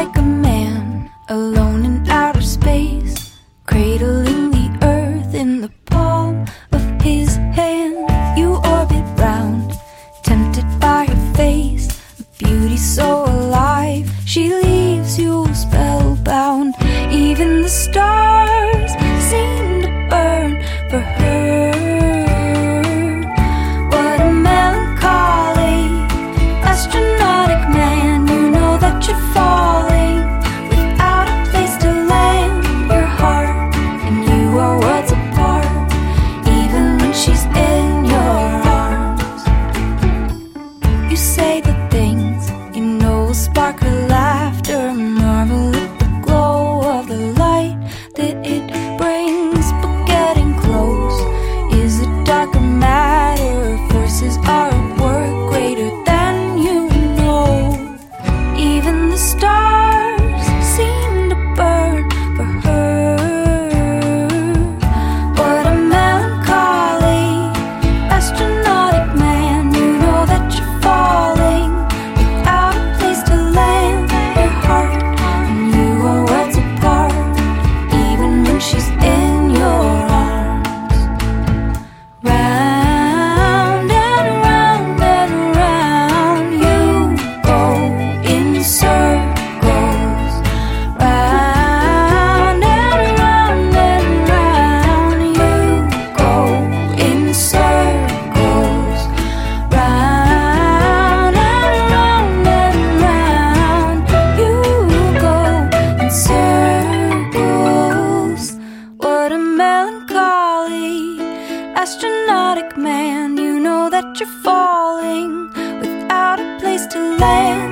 like a man alone sparkle. Astronautic man, you know that you're falling without a place to land.